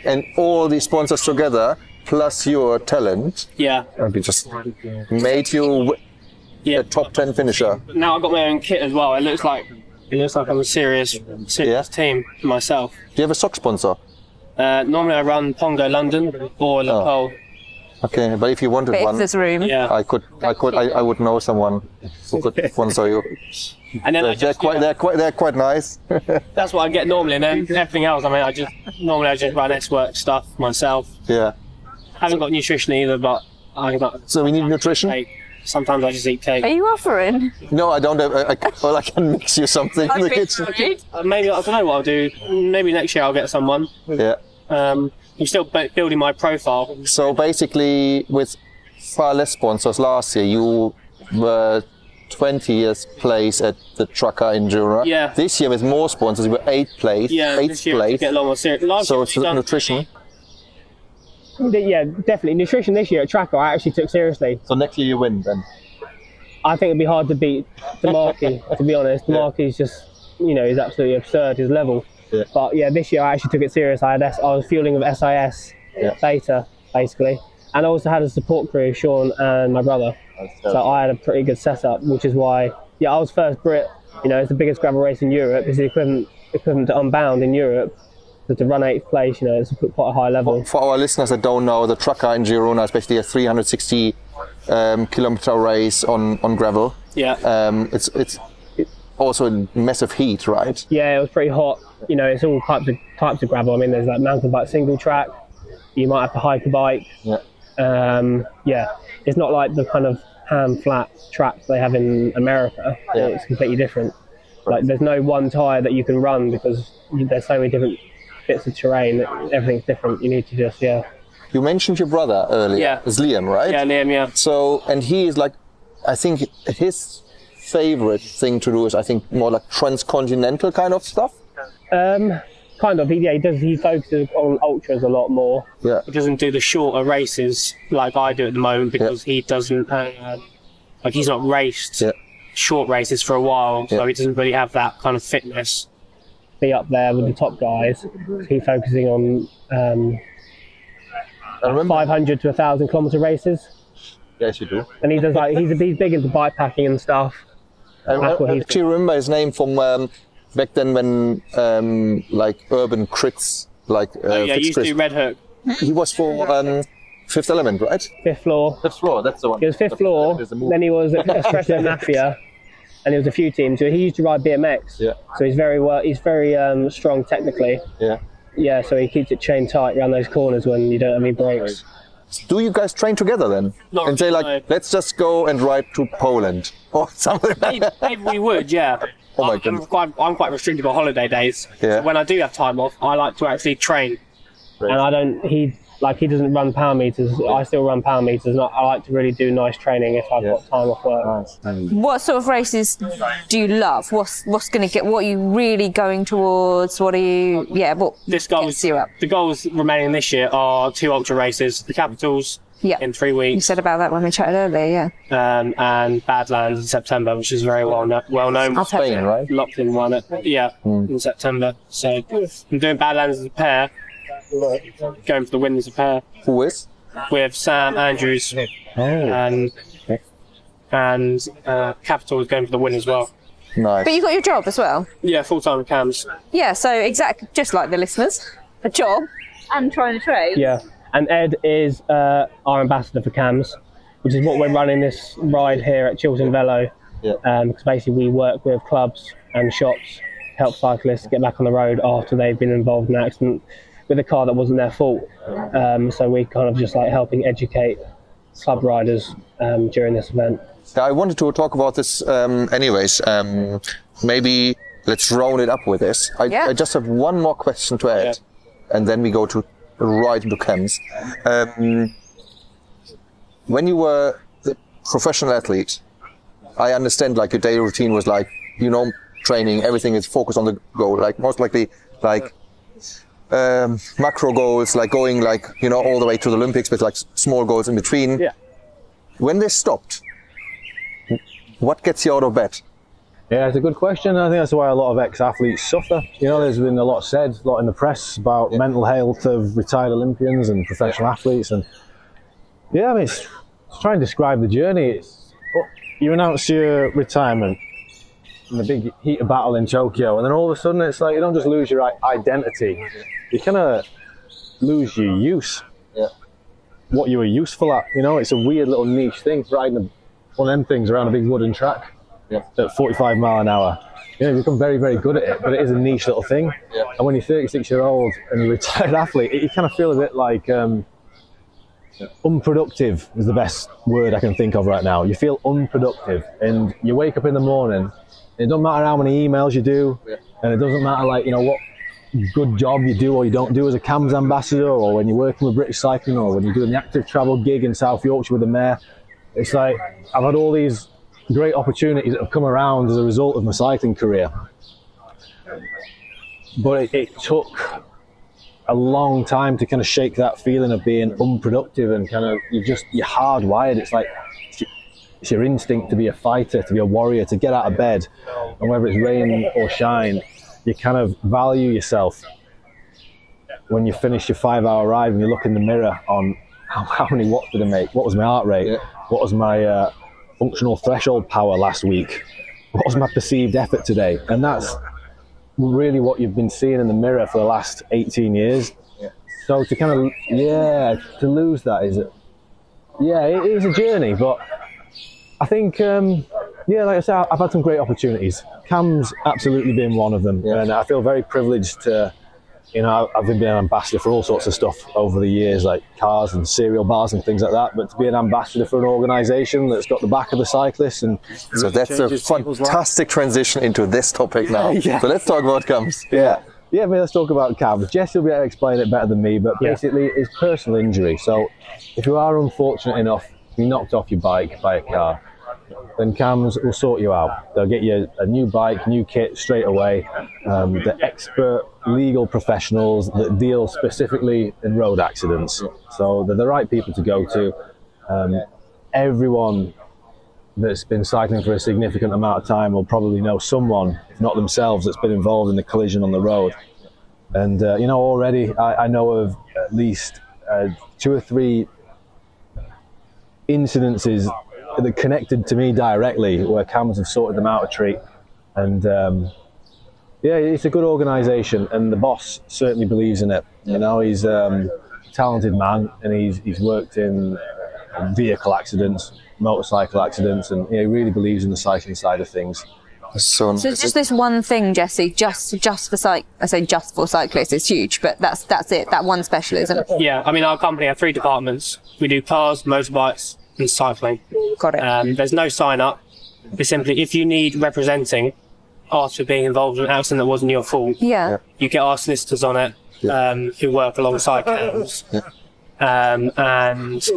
[SPEAKER 1] And all these sponsors together, plus your talent,
[SPEAKER 6] Yeah,
[SPEAKER 1] and we just made you w-
[SPEAKER 6] yeah.
[SPEAKER 1] a top 10 finisher.
[SPEAKER 6] Now I've got my own kit as well. It looks like it looks like I'm a serious, serious
[SPEAKER 1] Yeah.
[SPEAKER 6] team myself.
[SPEAKER 1] Do you have a sock sponsor?
[SPEAKER 6] Uh, normally I run Pongo London or Le
[SPEAKER 1] Oh.
[SPEAKER 6] Pole.
[SPEAKER 1] Okay, but if you wanted
[SPEAKER 2] But if
[SPEAKER 1] one,
[SPEAKER 2] there's room.
[SPEAKER 6] Yeah,
[SPEAKER 1] I could, I could, I, I would know someone who could sponsor you.
[SPEAKER 6] And then
[SPEAKER 1] they're, they're quite,
[SPEAKER 6] yeah,
[SPEAKER 1] they're quite, they're quite nice.
[SPEAKER 6] that's what I get normally, and then everything else. I mean, I just normally I just run X work stuff myself.
[SPEAKER 1] yeah.
[SPEAKER 6] haven't got nutrition either, but I got
[SPEAKER 1] So we need nutrition.
[SPEAKER 6] cake. Sometimes I just eat cake.
[SPEAKER 2] Are you offering?
[SPEAKER 1] No, I don't have. I, I, well, I can mix you something in the kitchen.
[SPEAKER 6] Uh, Maybe I don't know what I'll do. Maybe next year I'll get someone.
[SPEAKER 1] Yeah.
[SPEAKER 6] Um, I'm still building my profile.
[SPEAKER 1] So basically, with far less sponsors last year, you were 20th place at the Traka Enduro.
[SPEAKER 6] Yeah.
[SPEAKER 1] This year, with more sponsors, you were 8th place.
[SPEAKER 6] Yeah,
[SPEAKER 1] 8th
[SPEAKER 6] this year
[SPEAKER 1] place.
[SPEAKER 6] get a lot more serious. Last
[SPEAKER 1] So
[SPEAKER 6] year
[SPEAKER 1] it's
[SPEAKER 6] I've done-
[SPEAKER 1] nutrition.
[SPEAKER 6] Yeah, definitely. Nutrition this year at Traka I actually took seriously.
[SPEAKER 1] So next year you win then.
[SPEAKER 6] I think it'd be hard to beat the De Marchi, to be honest. De Marchi's just, you know, he's absolutely absurd, his level.
[SPEAKER 1] Yeah.
[SPEAKER 6] But yeah, this year I actually took it serious. I had S- I was fueling with SIS
[SPEAKER 1] Yeah.
[SPEAKER 6] data, basically. and I also had a support crew, Sean and my brother. So I had a pretty good setup, which is why, yeah, I was first Brit. You know, it's the biggest gravel race in Europe. It's the equivalent equivalent to Unbound in Europe. So to run eighth place, you know, it's quite a high level.
[SPEAKER 1] For our listeners that don't know, the Traka in Girona is basically a 360 um, kilometer race on, on gravel.
[SPEAKER 6] Yeah.
[SPEAKER 1] Um, it's it's also in massive heat, right?
[SPEAKER 6] Yeah, it was pretty hot. You know, it's all types of types of gravel. I mean, there's like mountain bike single track. You might have to hike a bike.
[SPEAKER 1] Yeah.
[SPEAKER 6] Um, yeah, it's not like the kind of hand flat tracks they have in America.
[SPEAKER 1] Yeah.
[SPEAKER 6] It's completely different. Like, there's no one tire that you can run because there's so many different bits of terrain. that Everything's different. You need to just yeah.
[SPEAKER 1] You mentioned your brother earlier.
[SPEAKER 6] Yeah.
[SPEAKER 1] It's Liam, right?
[SPEAKER 6] Yeah, Liam. Yeah.
[SPEAKER 1] So, and he is like, I think his favorite thing to do is, I think, more like transcontinental kind of stuff.
[SPEAKER 6] Um, kind of. He, yeah, he does. He focuses on ultras a lot more.
[SPEAKER 1] Yeah.
[SPEAKER 6] He doesn't do the shorter races like I do at the moment because he doesn't. Uh, like he's not raced
[SPEAKER 1] Yeah.
[SPEAKER 6] short races for a while, so
[SPEAKER 1] Yeah.
[SPEAKER 6] he doesn't really have that kind of fitness. Be up there with the top guys. He's focusing on um,
[SPEAKER 1] I remember.
[SPEAKER 6] 500 to 1,000 kilometer races,
[SPEAKER 1] Yes, you do.
[SPEAKER 6] and he does like he's he's big into bike packing and stuff.
[SPEAKER 1] I, I,
[SPEAKER 6] That's what
[SPEAKER 1] I remember his name from um, back then when um, like urban crits, like uh,
[SPEAKER 6] Oh, yeah,
[SPEAKER 1] Fitz
[SPEAKER 6] he used to
[SPEAKER 1] Chris-
[SPEAKER 6] do Red Hook,
[SPEAKER 1] He was for um, Fifth Element, right?
[SPEAKER 6] fifth floor.
[SPEAKER 1] Fifth floor. That's the one.
[SPEAKER 6] He was fifth floor. Then he was at Espresso Mafia, and he was a few teams. So he used to ride BMX.
[SPEAKER 1] Yeah.
[SPEAKER 6] So he's very well. He's very um, strong technically.
[SPEAKER 1] Yeah.
[SPEAKER 6] Yeah. So he keeps it chain tight around those corners when you don't have any brakes.
[SPEAKER 1] Do you guys train together then?
[SPEAKER 6] Not
[SPEAKER 1] and say like,
[SPEAKER 6] no.
[SPEAKER 1] let's just go and ride to Poland or something
[SPEAKER 6] Maybe, maybe we would, yeah.
[SPEAKER 1] Oh my
[SPEAKER 6] I'm, I'm quite, I'm quite restricted on holiday days.
[SPEAKER 1] Yeah.
[SPEAKER 6] So when I do have time off, I like to actually train. And I don't. He like he doesn't run power meters. I still run power meters, and I, I like to really do nice training if I've
[SPEAKER 1] Yeah.
[SPEAKER 6] got time off work.
[SPEAKER 2] What sort of races do you love? What's what's going to get? What are you really going towards? What are you? Yeah, what
[SPEAKER 6] This goals,
[SPEAKER 2] gets you up?
[SPEAKER 6] the goals remaining this year are two ultra races: the Capitals
[SPEAKER 2] Yeah,
[SPEAKER 6] in three weeks.
[SPEAKER 2] you said about that when we chatted earlier. Yeah,
[SPEAKER 6] um, and Badlands in September, which is very well kno- well known.
[SPEAKER 2] I've heard
[SPEAKER 1] Spain, right?
[SPEAKER 6] Locked in one, at, yeah, in September. So I'm doing Badlands as a pair, going for the win as a pair
[SPEAKER 1] Who is?
[SPEAKER 6] with Sam Andrews
[SPEAKER 1] Oh,
[SPEAKER 6] and and uh, Capital is going for the win as well.
[SPEAKER 1] nice.
[SPEAKER 2] But you got your job as well.
[SPEAKER 6] Yeah, full time CAMS.
[SPEAKER 2] Yeah, so exactly just like the listeners, a job and trying to trade.
[SPEAKER 6] Yeah, and Ed is uh, our ambassador for CAMS, which is what we're running this ride here at Chiltern Velo.
[SPEAKER 1] Yeah.
[SPEAKER 6] Um, because basically we work with clubs and shops, to help cyclists get back on the road after they've been involved in an accident with a car that wasn't their fault. Um, so we kind of just like helping educate club riders um, during this event.
[SPEAKER 1] Yeah, I wanted to talk about this um, anyways. Um, maybe let's round it up with this. I,
[SPEAKER 2] Yeah.
[SPEAKER 1] I just have one more question to add, and then we go to right into CAMS. Um, when you were a professional athlete, I understand like your daily routine was like, you know, training, everything is focused on the goal. Like most likely, like um, macro goals, like going like, you know, all the way to the Olympics, but like small goals in between.
[SPEAKER 6] Yeah.
[SPEAKER 1] When they stopped, what gets you out of bed?
[SPEAKER 3] Yeah, it's a good question. I think that's why a lot of ex-athletes suffer. You know, there's been a lot said, a lot in the press about mental health of retired Olympians and professional athletes, and yeah, I mean, it's, to try and describe the journey. It's oh, you announce your retirement in the big heat of battle in Tokyo, and then all of a sudden, it's like you don't just lose your identity, you kind of lose your use.
[SPEAKER 1] Yeah.
[SPEAKER 3] What you were useful at. You know, it's a weird little niche thing, riding one of them things around a big wooden track
[SPEAKER 1] Yeah.
[SPEAKER 3] at 45 mile an hour. You know, you become very, very good at it, but it is a niche little thing.
[SPEAKER 1] Yeah.
[SPEAKER 3] And when you're 36 year old and you're a retired athlete, you kind of feel a bit like um, unproductive is the best word I can think of right now. You feel unproductive, and you wake up in the morning. It doesn't matter how many emails you do, and it doesn't matter like you know what good job you do or you don't do as a CAMS ambassador, or when you're working with British Cycling, or when you're doing the active travel gig in South Yorkshire with the mayor. It's like I've had all these great opportunities that have come around as a result of my cycling career. But it, it took a long time to kind of shake that feeling of being unproductive and kind of you just you're hardwired. It's like it's your- instinct to be a fighter, to be a warrior, to get out of bed, and whether it's rain or shine, you kind of value yourself when you finish your five-hour ride and you look in the mirror on how, how many watts did I make? What was my heart rate?
[SPEAKER 1] Yeah.
[SPEAKER 3] What was my uh, functional threshold power last week? What was my perceived effort today? And that's really what you've been seeing in the mirror for the last 18 years. So to kind of, yeah, to lose that is, it? yeah, it is a journey, but I think, um, yeah, like I said, I've had some great opportunities. Cam's absolutely been one of them,
[SPEAKER 1] Yeah.
[SPEAKER 3] and I feel very privileged to, you know, I've been an ambassador for all sorts of stuff over the years, like cars and cereal bars and things like that. But to be an ambassador for an organisation that's got the back of the cyclists and
[SPEAKER 1] So that's a
[SPEAKER 3] changes lives.
[SPEAKER 1] fantastic transition into this topic now.
[SPEAKER 3] Yeah.
[SPEAKER 1] So let's talk about CAMS.
[SPEAKER 3] Yeah. Yeah, I mean, let's talk about Cam. Jesse will be able to explain it better than me, but
[SPEAKER 6] Yeah.
[SPEAKER 3] basically, it's personal injury. So, if you are unfortunate enough to be knocked off your bike by a car, then CAMS will sort you out. They'll get you a new bike, new kit straight away. Um, the expert legal professionals that deal specifically in road accidents. So, they're the right people to go to. Um, everyone that's been cycling for a significant amount of time will probably know someone, if not themselves, that's been involved in a collision on the road. And uh, you know, already I, I know of at least uh, two or three incidences that connected to me directly, where CAMS have sorted them out a treat. And um, yeah, it's a good organisation, and the boss certainly believes in it. You know, he's um, a talented man, and he's he's worked in vehicle accidents, motorcycle accidents, and he really believes in the cycling side of things.
[SPEAKER 1] So,
[SPEAKER 2] So it's just this one thing, Jesse, just just for cyc. I say just for cyclists. It's huge, but that's that's it. That one specialism.
[SPEAKER 6] Yeah, I mean, our company has three departments. We do cars, motorbikes, and cycling.
[SPEAKER 2] Got it.
[SPEAKER 6] Um, there's no sign up. It's simply if you need representing after being involved in an accident that wasn't your fault,
[SPEAKER 2] yeah.
[SPEAKER 6] you get our solicitors on it um, who work alongside CAMS. Um, and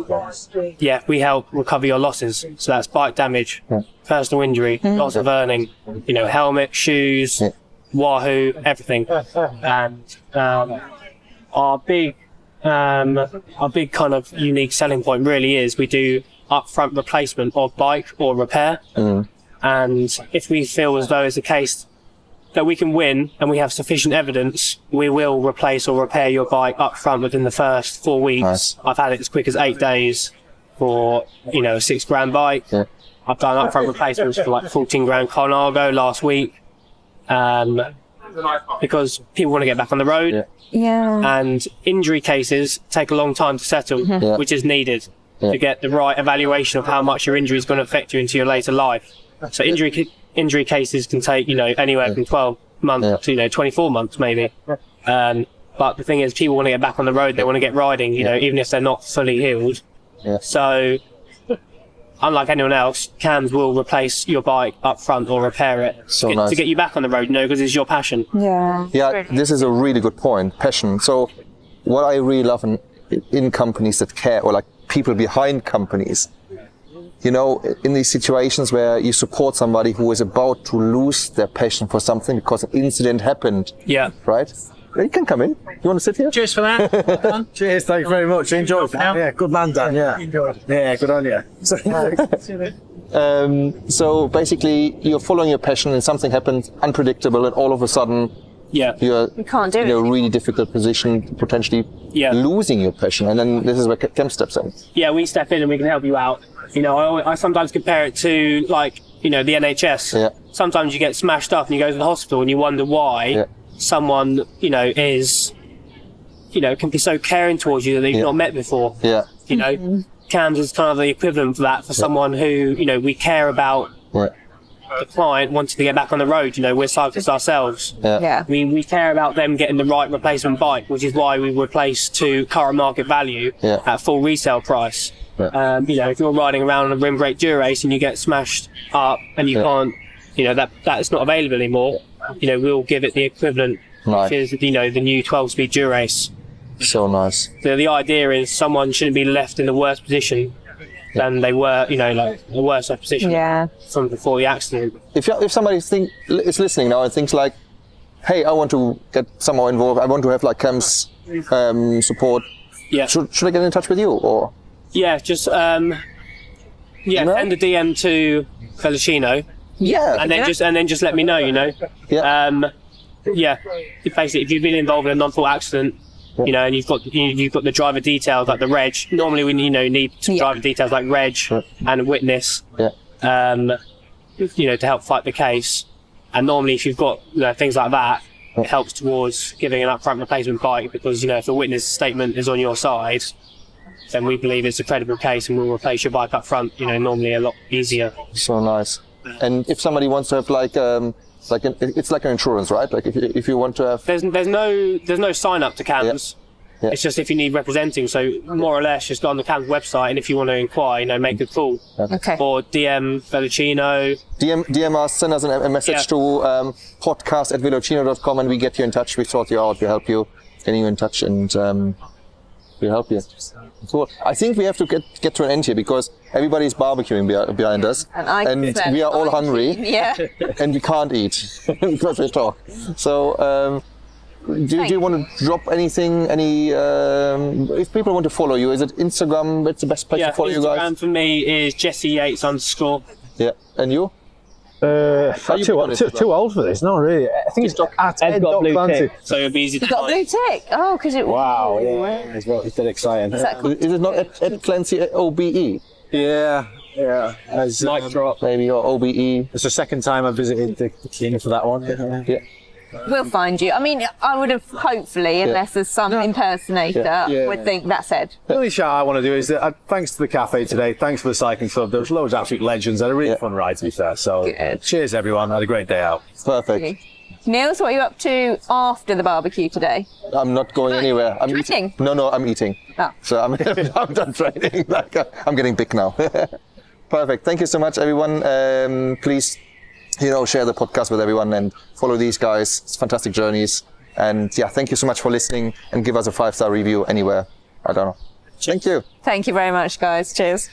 [SPEAKER 6] yeah, we help recover your losses. So that's bike damage, personal injury, loss of earning, you know, helmet, shoes, Wahoo, everything. And um, our big, um, our big kind of unique selling point really is we do upfront replacement of bike or repair. And if we feel as though it's a case that we can win and we have sufficient evidence, we will replace or repair your bike up front within the first four weeks.
[SPEAKER 1] Nice.
[SPEAKER 6] I've had it as quick as eight days for, you know, a six grand bike.
[SPEAKER 1] Yeah.
[SPEAKER 6] I've done upfront replacements for like 14 grand Colnago last week. Um, because people want to get back on the road
[SPEAKER 1] Yeah.
[SPEAKER 2] Yeah.
[SPEAKER 6] and injury cases take a long time to settle,
[SPEAKER 1] Yeah.
[SPEAKER 6] which is needed
[SPEAKER 1] Yeah.
[SPEAKER 6] to get the right evaluation of how much your injury is going to affect you into your later life. So injury ca- injury cases can take you know anywhere from 12 months
[SPEAKER 1] Yeah.
[SPEAKER 6] to you know 24 months maybe. Um, but the thing is, people want to get back on the road. They want to get riding, you know, even if they're not fully healed.
[SPEAKER 1] Yeah.
[SPEAKER 6] So. Unlike anyone else, CAMS will replace your bike up front or repair it
[SPEAKER 1] So
[SPEAKER 6] to, get,
[SPEAKER 1] nice.
[SPEAKER 6] to get you back on the road, you know, because it's your passion.
[SPEAKER 2] Yeah.
[SPEAKER 1] Yeah, this is a really good point. Passion. So, what I really love in, in companies that care, or like people behind companies, you know, in these situations where you support somebody who is about to lose their passion for something because an incident happened,
[SPEAKER 6] Yeah.
[SPEAKER 1] right? You can come in. You want to sit here?
[SPEAKER 6] Cheers for that.
[SPEAKER 8] Cheers, thank you very much. Enjoy it. Yeah, good man, Dan. Yeah, Enjoyed. yeah, good on you.
[SPEAKER 1] Um, so basically, you're following your passion, and something happens unpredictable, and all of a sudden,
[SPEAKER 6] yeah.
[SPEAKER 1] you're
[SPEAKER 2] You can't do
[SPEAKER 1] in a really difficult position, potentially
[SPEAKER 6] Yeah.
[SPEAKER 1] losing your passion. And then this is where Cam steps in.
[SPEAKER 6] yeah, we step in and we can help you out. You know, I, always, I sometimes compare it to like, you know, the NHS.
[SPEAKER 1] Yeah.
[SPEAKER 6] Sometimes you get smashed up and you go to the hospital and you wonder why
[SPEAKER 1] Yeah.
[SPEAKER 6] Someone, you know, is, you know, can be so caring towards you that they've
[SPEAKER 1] Yeah.
[SPEAKER 6] not met before.
[SPEAKER 1] Yeah.
[SPEAKER 6] You know, CAMS is kind of the equivalent for that for someone who, you know, we care about
[SPEAKER 1] Right.
[SPEAKER 6] the client wanting to get back on the road. You know, we're cyclists ourselves.
[SPEAKER 2] Yeah.
[SPEAKER 6] I mean, we care about them getting the right replacement bike, which is why we replace to current market value
[SPEAKER 1] Yeah.
[SPEAKER 6] at full resale price.
[SPEAKER 1] Yeah.
[SPEAKER 6] Um, you know, if you're riding around on a rim brake Dura-Ace and you get smashed up and you
[SPEAKER 1] Yeah.
[SPEAKER 6] can't, you know, that that's not available anymore. You know, we'll give it the equivalent,
[SPEAKER 1] Nice.
[SPEAKER 6] which is you know the new 12-speed Dura-Ace.
[SPEAKER 1] So nice.
[SPEAKER 6] So the idea is someone shouldn't be left in the worse position than they were, you know, like the worse off position
[SPEAKER 2] Yeah.
[SPEAKER 6] from before the accident.
[SPEAKER 1] If you, if somebody think is listening now and thinks like, "Hey, I want to get somehow involved. I want to have like Cam's um, support.
[SPEAKER 6] Yeah.
[SPEAKER 1] Should should I get in touch with you or?"
[SPEAKER 6] Yeah, just um, yeah,
[SPEAKER 1] Email?
[SPEAKER 6] send a DM to Veloccino,
[SPEAKER 1] Yeah.
[SPEAKER 6] and then just and then just let me know. You know,
[SPEAKER 1] Yeah.
[SPEAKER 6] um, yeah. Basically, if you've been involved in a non-fault accident, You know, and you've got you, you've got the driver details like the reg. Normally, we you know need some
[SPEAKER 2] Yeah.
[SPEAKER 6] driver details like reg and witness.
[SPEAKER 1] Yeah.
[SPEAKER 6] Um, you know, to help fight the case. And normally, if you've got you know, things like that, it helps towards giving an upfront replacement bike because you know if the witness statement is on your side, then we believe it's a credible case and we'll replace your bike up front. You know, normally a lot easier.
[SPEAKER 1] So nice. And if somebody wants to have like um like an, it's like an insurance, right? Like if you, if you want to have
[SPEAKER 6] There's there's no there's no sign up to CAMS.
[SPEAKER 1] Yeah.
[SPEAKER 6] It's just if you need representing. So more or less, just go on the CAMS website, and if you want to inquire, you know, make a call
[SPEAKER 2] Okay.
[SPEAKER 6] or DM Veloccino.
[SPEAKER 1] DM, DM us, send us an, a message
[SPEAKER 6] Yeah.
[SPEAKER 1] to um, podcast at veloccino.com and we get you in touch. We sort you out, we help you, getting you in touch and um, we help you. Cool. I think we have to get, get to an end here because everybody's barbecuing be- behind us
[SPEAKER 2] And I can
[SPEAKER 1] we are all hungry
[SPEAKER 2] Yeah.
[SPEAKER 1] and we can't eat because we talk. So, um, do, do you want to drop anything? Any um, if people want to follow you, is it Instagram? It's the best place
[SPEAKER 6] Yeah,
[SPEAKER 1] to follow you guys.
[SPEAKER 6] Instagram for me is Jesse Yates underscore.
[SPEAKER 1] Yeah, and you?
[SPEAKER 3] Uh,
[SPEAKER 1] you
[SPEAKER 3] too,
[SPEAKER 1] put it
[SPEAKER 3] too, too old for this, not really. I think it's at
[SPEAKER 6] Ed's
[SPEAKER 3] Ed
[SPEAKER 6] got blue
[SPEAKER 3] Fancy.
[SPEAKER 6] tick, so it'll be easy to
[SPEAKER 2] Got
[SPEAKER 6] find.
[SPEAKER 2] blue tick. Oh, because it.
[SPEAKER 8] Wow, yeah, it's, well, it's dead exciting.
[SPEAKER 2] Is that cool?
[SPEAKER 1] Is it not Ed, Ed Clancy OBE?
[SPEAKER 8] Yeah, yeah. As,
[SPEAKER 6] Mic
[SPEAKER 8] um,
[SPEAKER 6] drop.
[SPEAKER 1] Maybe or OBE.
[SPEAKER 8] It's the second time I visited the the inn for that one.
[SPEAKER 1] Yeah.
[SPEAKER 2] We'll find you. I mean, I would have hopefully, unless there's some impersonator,
[SPEAKER 8] Yeah.
[SPEAKER 2] would think that's Ed.
[SPEAKER 8] The only shout I want to do is that uh, thanks to the cafe today, thanks for the cycling club. There was loads of absolute legends. I had a really
[SPEAKER 1] Yeah.
[SPEAKER 8] fun ride to be fair. So
[SPEAKER 2] Good.
[SPEAKER 8] cheers everyone. I had a great day out.
[SPEAKER 1] Perfect.
[SPEAKER 2] Niels, what are you up to after the barbecue today?
[SPEAKER 1] I'm not going anywhere. I'm
[SPEAKER 2] Training?
[SPEAKER 1] eating. No, no, I'm eating.
[SPEAKER 2] Oh.
[SPEAKER 1] So I'm, I'm done training. Like, uh, I'm getting big now. Perfect. Thank you so much, everyone. Um, please, you know, share the podcast with everyone and follow these guys. It's fantastic journeys. And yeah, thank you so much for listening and give us a five star review anywhere. I don't know. Thank you.
[SPEAKER 2] Thank you very much, guys. Cheers.